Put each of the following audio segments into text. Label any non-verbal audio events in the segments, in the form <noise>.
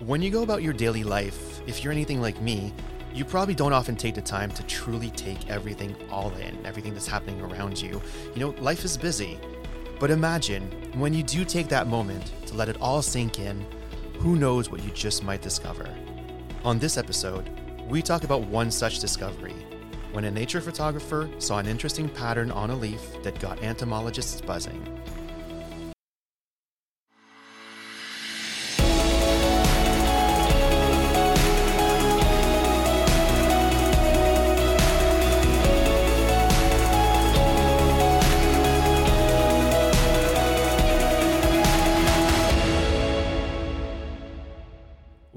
When you go about your daily life, if you're anything like me, you probably don't often take the time to truly take everything all in, everything that's happening around you. You know, life is busy. But imagine when you do take that moment to let it all sink in, who knows what you just might discover. On this episode, we talk about one such discovery when a nature photographer saw an interesting pattern on a leaf that got entomologists buzzing.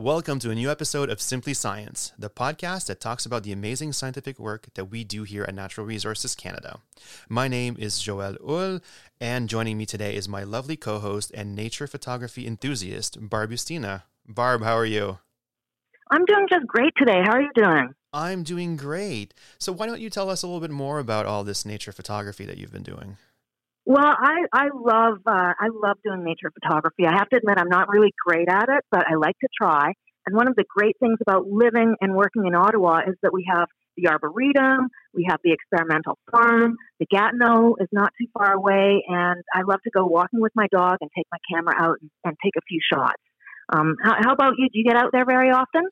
Welcome to a new episode of Simply Science, the podcast that talks about the amazing scientific work that we do here at Natural Resources Canada. My name is Joel Hull, and joining me today is my lovely co host and nature photography enthusiast, Barb Justina. Barb, how are you? I'm doing just great today. How are you doing? I'm doing great. So, why don't you tell us a little bit more about all this nature photography that you've been doing? Well, I I love uh, I love doing nature photography. I have to admit I'm not really great at it, but I like to try. And one of the great things about living and working in Ottawa is that we have the arboretum, we have the experimental farm, the Gatineau is not too far away, and I love to go walking with my dog and take my camera out and, and take a few shots. Um, how, how, about you? Do you get out there very often?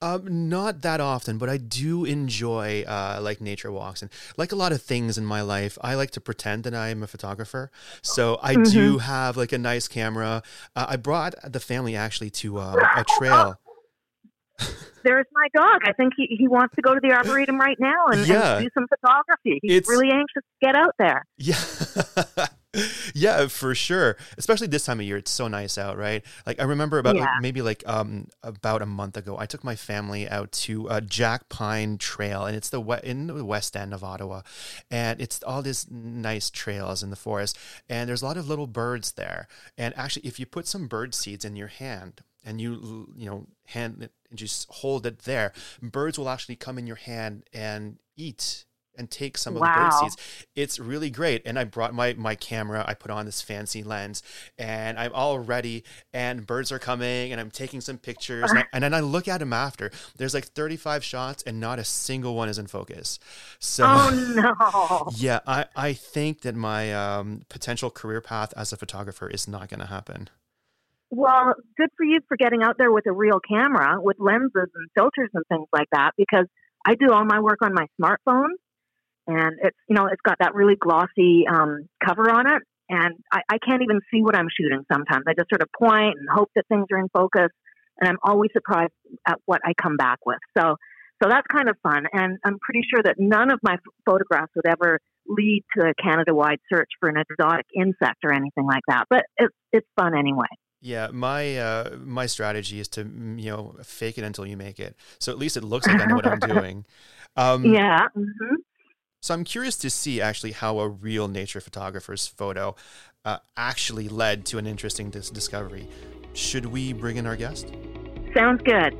Um, not that often, but I do enjoy uh, like nature walks and like a lot of things in my life. I like to pretend that I'm a photographer, so I mm-hmm. do have like a nice camera. Uh, I brought the family actually to uh, a trail. <laughs> There's my dog. I think he, he wants to go to the arboretum right now and, yeah. and do some photography. He's it's, really anxious to get out there. Yeah. <laughs> yeah, for sure. Especially this time of year, it's so nice out, right? Like I remember about yeah. like, maybe like um about a month ago, I took my family out to uh, Jack Pine Trail, and it's the we- in the west end of Ottawa, and it's all these nice trails in the forest, and there's a lot of little birds there. And actually, if you put some bird seeds in your hand and you you know hand it and just hold it there, birds will actually come in your hand and eat and take some of wow. the bird seeds. It's really great. And I brought my my camera. I put on this fancy lens, and I'm all ready. And birds are coming, and I'm taking some pictures. And, I, <laughs> and then I look at them after. There's like 35 shots, and not a single one is in focus. So, oh <laughs> no. Yeah, I I think that my um, potential career path as a photographer is not going to happen. Well, good for you for getting out there with a real camera with lenses and filters and things like that because I do all my work on my smartphone and it's you know it's got that really glossy um, cover on it, and I, I can't even see what I'm shooting. Sometimes I just sort of point and hope that things are in focus, and I'm always surprised at what I come back with. So so that's kind of fun, and I'm pretty sure that none of my photographs would ever lead to a Canada-wide search for an exotic insect or anything like that. But it's it's fun anyway. Yeah, my uh, my strategy is to mm, you know fake it until you make it. So at least it looks like I know what I'm <laughs> doing. Um, yeah. Mm-hmm. So I'm curious to see actually how a real nature photographer's photo uh, actually led to an interesting dis- discovery. Should we bring in our guest? Sounds good.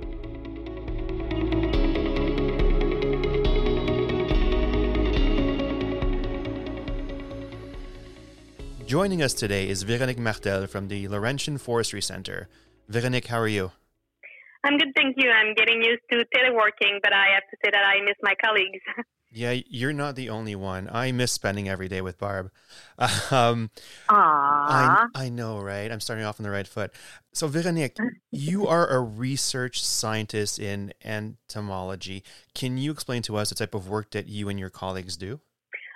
Joining us today is Veronique Martel from the Laurentian Forestry Center. Veronique, how are you? I'm good, thank you. I'm getting used to teleworking, but I have to say that I miss my colleagues. <laughs> Yeah, you're not the only one. I miss spending every day with Barb. <laughs> Um, Aww. I, I know, right? I'm starting off on the right foot. So, Veronique, you are a research scientist in entomology. Can you explain to us the type of work that you and your colleagues do?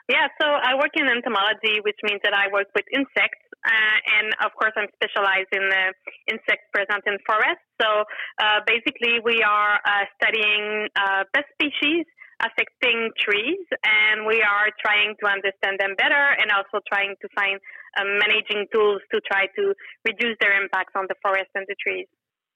Yeah, so I work in entomology, which means that I work with insects. Uh, and of course, I'm specialized in the insects present in forests. So uh, basically, we are uh, studying uh, pest species affecting trees, and we are trying to understand them better and also trying to find um, managing tools to try to reduce their impacts on the forest and the trees.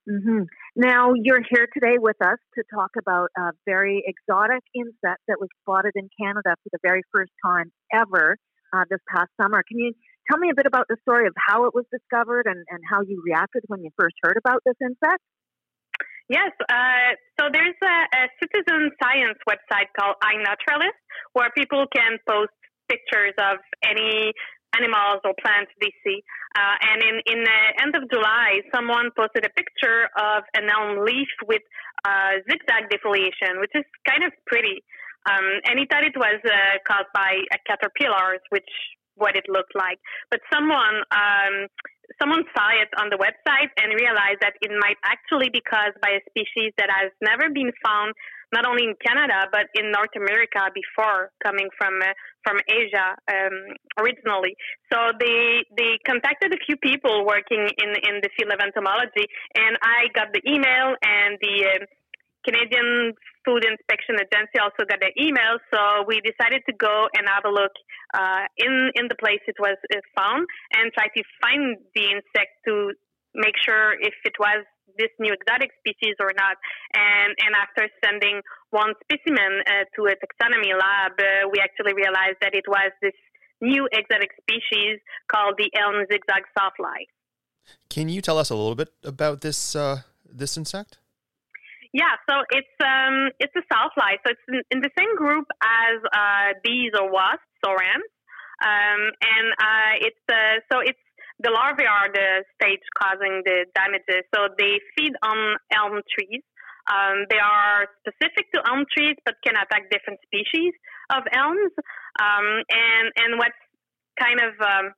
Mm-hmm. Now, you're here today with us to talk about a very exotic insect that was spotted in Canada for the very first time ever uh, this past summer. Can you tell me a bit about the story of how it was discovered and, and how you reacted when you first heard about this insect? Yes. Uh, so there's a, a, citizen science website called iNaturalist where people can post pictures of any animals or plants they see. Uh, and in, in the end of July, someone posted a picture of an elm leaf with uh, zigzag defoliation, which is kind of pretty. Um, and he thought it was uh, caused by caterpillars, which what it looked like. But someone um, someone saw it on the website and realized that it might actually be caused by a species that has never been found not only in Canada but in North America before coming from uh, from Asia um, originally. So they they contacted a few people working in in the field of entomology, and I got the email and the uh, Canadian Food Inspection Agency also got an email, so we decided to go and have a look uh, in in the place it was found and try to find the insect to make sure if it was this new exotic species or not. And and after sending one specimen uh, to a taxonomy lab, uh, we actually realized that it was this new exotic species called the elm zigzag sawfly. Can you tell us a little bit about this uh, this insect? Yeah, so it's um it's a sawfly, so it's in, in the same group as uh, bees or wasps or ants, um, and uh, it's uh, so it's the larvae are the stage causing the damages. So they feed on elm trees. Um, they are specific to elm trees, but can attack different species of elms. Um, and and what's kind of um,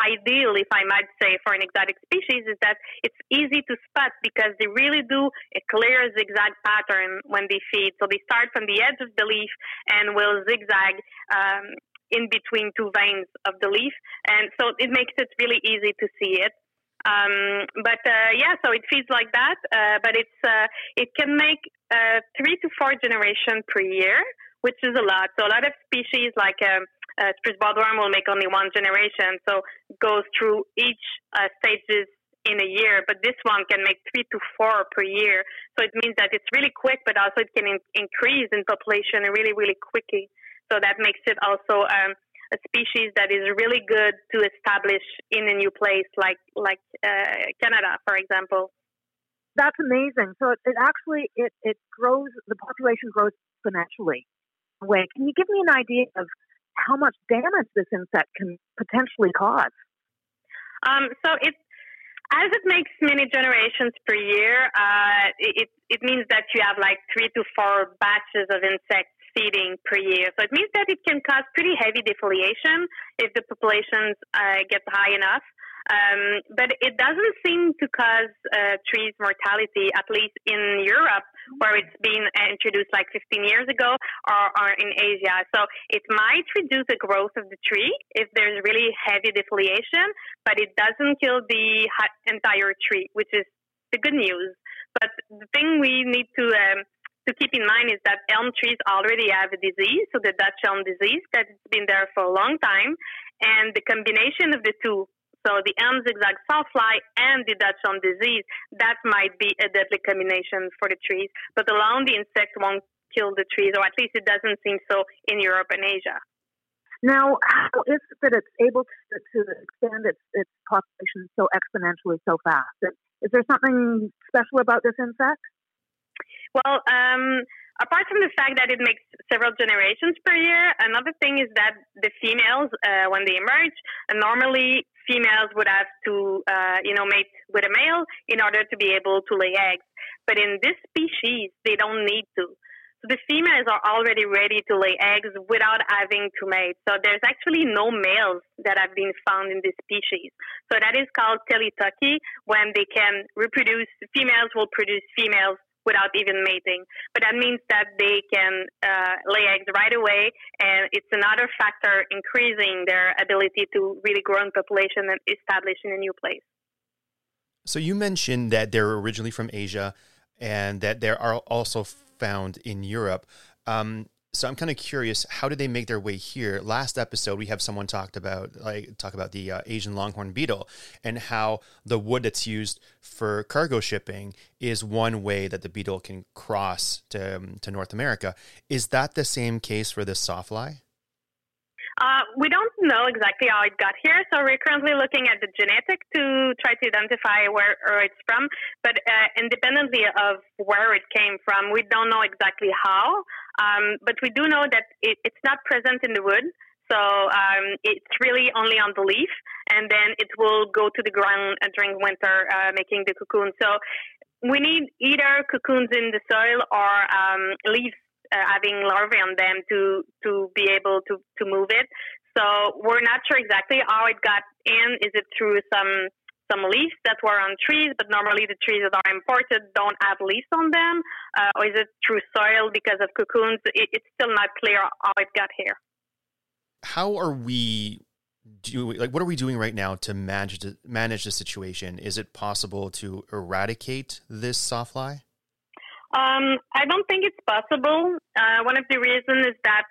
ideal, if I might say, for an exotic species is that it's easy to spot because they really do a clear zigzag pattern when they feed. So they start from the edge of the leaf and will zigzag um, in between two veins of the leaf, and so it makes it really easy to see it. Um, but uh, yeah, so it feeds like that, uh, but it's uh, it can make uh, three to four generations per year, which is a lot. So a lot of species like um, uh, spruce budworm will make only one generation, so goes through each uh, stages in a year. But this one can make three to four per year, so it means that it's really quick, but also it can in- increase in population really, really quickly. So that makes it also um, a species that is really good to establish in a new place, like like uh, Canada, for example. That's amazing. So it, it actually it, it grows the population grows exponentially. Way, can you give me an idea of how much damage this insect can potentially cause. Um, so as it makes many generations per year, uh, it, it means that you have like three to four batches of insects feeding per year. So it means that it can cause pretty heavy defoliation if the populations uh, get high enough. Um, but it doesn't seem to cause uh, trees mortality, at least in Europe, where it's been introduced like 15 years ago, or, or in Asia. So it might reduce the growth of the tree if there's really heavy defoliation, but it doesn't kill the entire tree, which is the good news. But the thing we need to um, to keep in mind is that elm trees already have a disease, so the Dutch elm disease that's been there for a long time, and the combination of the two so the elm zigzag sawfly and the Dutch elm disease, that might be a deadly combination for the trees. But alone, the insect won't kill the trees, or at least it doesn't seem so in Europe and Asia. Now, how is it that it's able to, to expand its, its population so exponentially so fast? Is there something special about this insect? Well, um, apart from the fact that it makes several generations per year, another thing is that the females, uh, when they emerge, uh, normally females would have to, uh, you know, mate with a male in order to be able to lay eggs. But in this species, they don't need to. So the females are already ready to lay eggs without having to mate. So there's actually no males that have been found in this species. So that is called thelytoky when they can reproduce, females will produce females without even mating. But that means that they can uh, lay eggs right away, and it's another factor increasing their ability to really grow in population and establish in a new place. So you mentioned that they're originally from Asia, and that they are also found in Europe. Um, so I'm kind of curious, how did they make their way here? Last episode, we have someone talked about like talk about the uh, Asian longhorn beetle and how the wood that's used for cargo shipping is one way that the beetle can cross to um, to North America. Is that the same case for this sawfly? Uh, we don't know exactly how it got here, so we're currently looking at the genetic to try to identify where, where it's from. But uh, independently of where it came from, we don't know exactly how. Um, but we do know that it, it's not present in the wood. So um, it's really only on the leaf, and then it will go to the ground during winter, uh, making the cocoon. So we need either cocoons in the soil or um, leaves uh, having larvae on them to to be able to to move it. So we're not sure exactly how it got in. Is it through some some leaves that were on trees, but normally the trees that are imported don't have leaves on them, uh, or is it through soil because of cocoons? It, it's still not clear how it got here. How are we doing? Like, what are we doing right now to manage to manage the situation? Is it possible to eradicate this sawfly? Um, I don't think it's possible. Uh, one of the reasons is that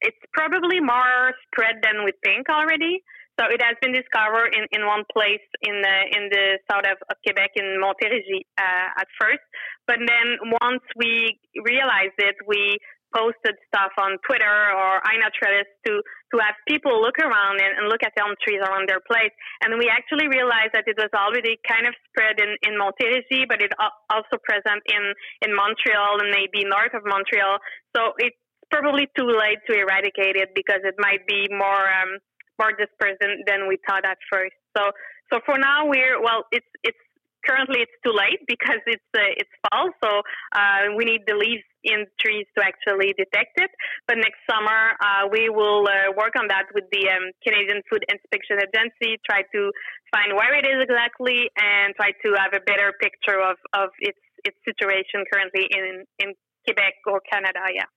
it's probably more spread than we think already. So it has been discovered in, in one place in the in the south of, of Quebec in Montérégie uh, at first, but then once we realized it, we posted stuff on Twitter or iNaturalist to to have people look around and, and look at elm trees around their place, and we actually realized that it was already kind of spread in in Montérégie, but it also present in in Montreal and maybe north of Montreal. So it's probably too late to eradicate it because it might be more um, more dispersed than, we thought at first. So so for now we're well it's it's currently it's too late because it's uh, it's fall. So uh, we need the leaves in trees to actually detect it. But next summer uh, we will uh, work on that with the um, Canadian Food Inspection Agency try to find where it is exactly and try to have a better picture of, of its its situation currently in in Quebec or Canada yeah.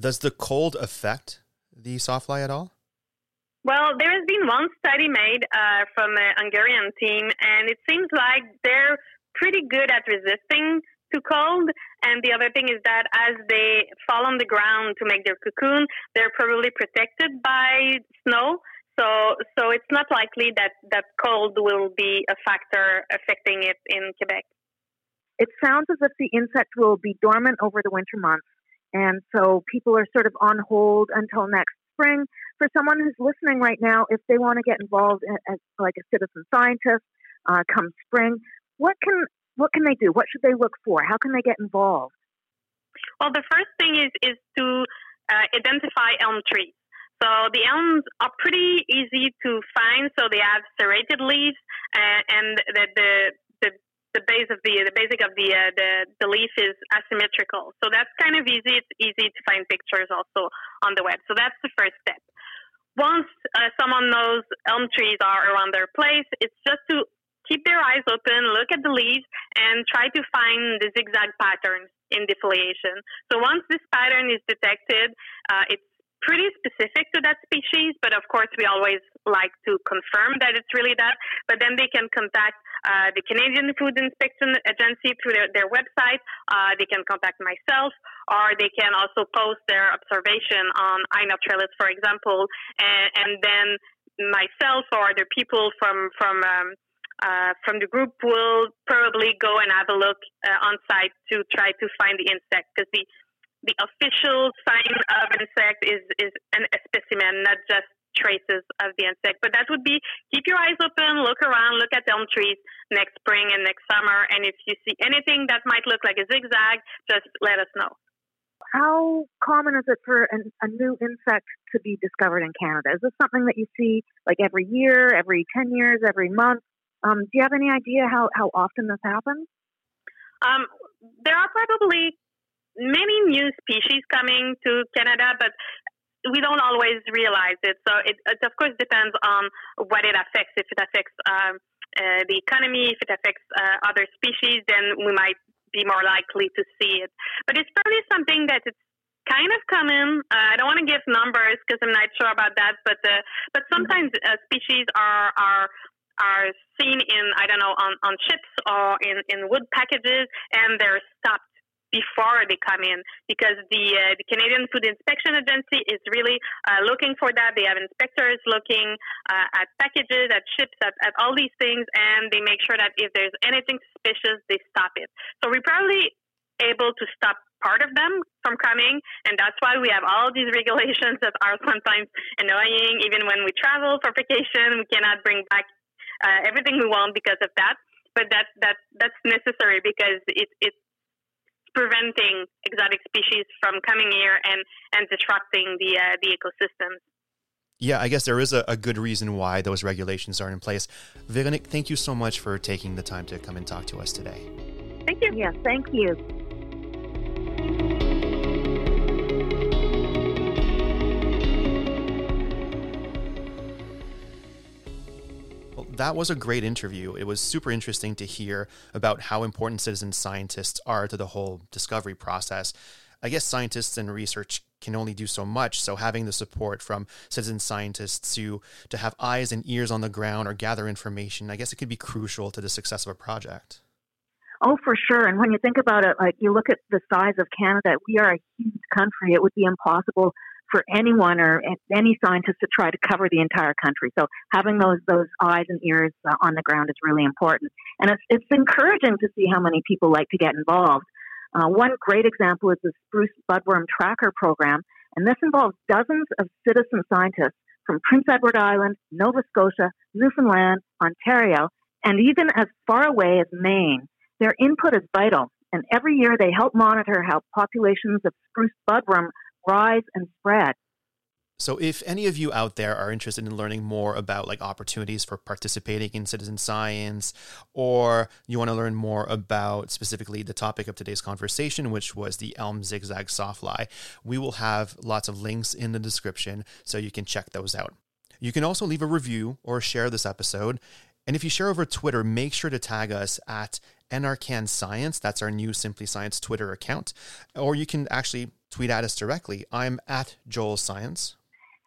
Does the cold affect the sawfly at all well, there has been one study made uh, from a Hungarian team, and it seems like they're pretty good at resisting to cold. And the other thing is that as they fall on the ground to make their cocoon, they're probably protected by snow. So, so it's not likely that, that cold will be a factor affecting it in Quebec. It sounds as if the insect will be dormant over the winter months. And so people are sort of on hold until next spring for someone who's listening right now, if they want to get involved as like a citizen scientist uh, come spring, what can what can they do? What should they look for? How can they get involved? Well, the first thing is is to uh, identify elm trees. So the elms are pretty easy to find. So they have serrated leaves, uh, and the, the the the base of the the basic of the uh, the the leaf is asymmetrical. So that's kind of easy. It's easy to find pictures also on the web. So that's the first step once uh, someone knows elm trees are around their place, it's just to keep their eyes open, look at the leaves, and try to find the zigzag patterns in defoliation. So once this pattern is detected, uh, it's pretty specific to that species, but of course we always like to confirm that it's really that. But then they can contact uh, the Canadian Food Inspection Agency through their, their website. Uh, they can contact myself, or they can also post their observation on iNaturalist, for example, and, and then myself or other people from from um, uh, from the group will probably go and have a look uh, on site to try to find the insect because the the official sign of insect is is an, a specimen, not just traces of the insect. But that would be keep your eyes open, look around, look at elm trees next spring and next summer. And if you see anything that might look like a zigzag, just let us know. How common is it for an, a new insect to be discovered in Canada? Is this something that you see like every year, every 10 years, every month? Um, do you have any idea how, how often this happens? Um, there are probably many new species coming to Canada, but we don't always realize it. So it, it of course depends on what it affects. If it affects um, uh, the economy, if it affects uh, other species, then we might be more likely to see it. But it's probably something that it's kind of common. Uh, I don't want to give numbers because I'm not sure about that, but uh, but sometimes uh, species are are are seen in I don't know on, on ships or in, in wood packages, and they're stopped before they come in because the uh, the Canadian Food Inspection Agency is really uh, looking for that. They have inspectors looking uh, at packages, at ships, at, at all these things, and they make sure that if there's anything suspicious, they stop it. So we're probably able to stop part of them from coming and that's why we have all these <laughs> regulations that are sometimes annoying even when we travel for vacation we cannot bring back uh, everything we want because of that but that that that's necessary because it it preventing exotic species from coming here and, and disrupting the, uh, the ecosystems. Yeah, I guess there is a, a, good reason why those regulations are in place. Veronique, thank you so much for taking the time to come and talk to us today. Thank you. Yeah, thank you. That was a great interview. It was super interesting to hear about how important citizen scientists are to the whole discovery process. I guess scientists and research can only do so much. So having the support from citizen scientists to to have eyes and ears on the ground or gather information, I guess it could be crucial to the success of a project. Oh, for sure. And when you think about it, like you look at the size of Canada, we are a huge country. It would be impossible for anyone or any scientist to try to cover the entire country. So having those those eyes and ears uh, on the ground is really important. And it's it's encouraging to see how many people like to get involved. Uh, one great example is the Spruce Budworm Tracker Program, and this involves dozens of citizen scientists from Prince Edward Island, Nova Scotia, Newfoundland, Ontario, and even as far away as Maine. Their input is vital, and every year they help monitor how populations of spruce budworm rise and spread. So, if any of you out there are interested in learning more about like opportunities for participating in citizen science, or you want to learn more about specifically the topic of today's conversation, which was the Elm Zigzag Sawfly, we will have lots of links in the description so you can check those out. You can also leave a review or share this episode. And if you share over Twitter, make sure to tag us at NRCan Science. That's our new Simply Science Twitter account. Or you can actually tweet at us directly. I'm at Joel Science.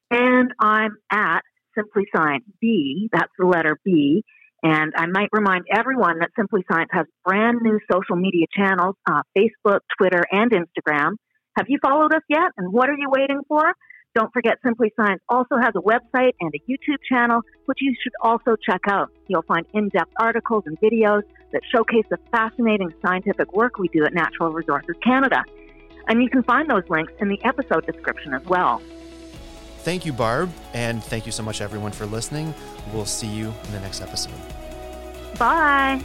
And I'm at Simply Science B, that's the letter B. And I might remind everyone that Simply Science has brand new social media channels uh, Facebook, Twitter, and Instagram. Have you followed us yet? And what are you waiting for? Don't forget, Simply Science also has a website and a YouTube channel, which you should also check out. You'll find in depth articles and videos that showcase the fascinating scientific work we do at Natural Resources Canada. And you can find those links in the episode description as well. Thank you, Barb, and thank you so much, everyone, for listening. We'll see you in the next episode. Bye.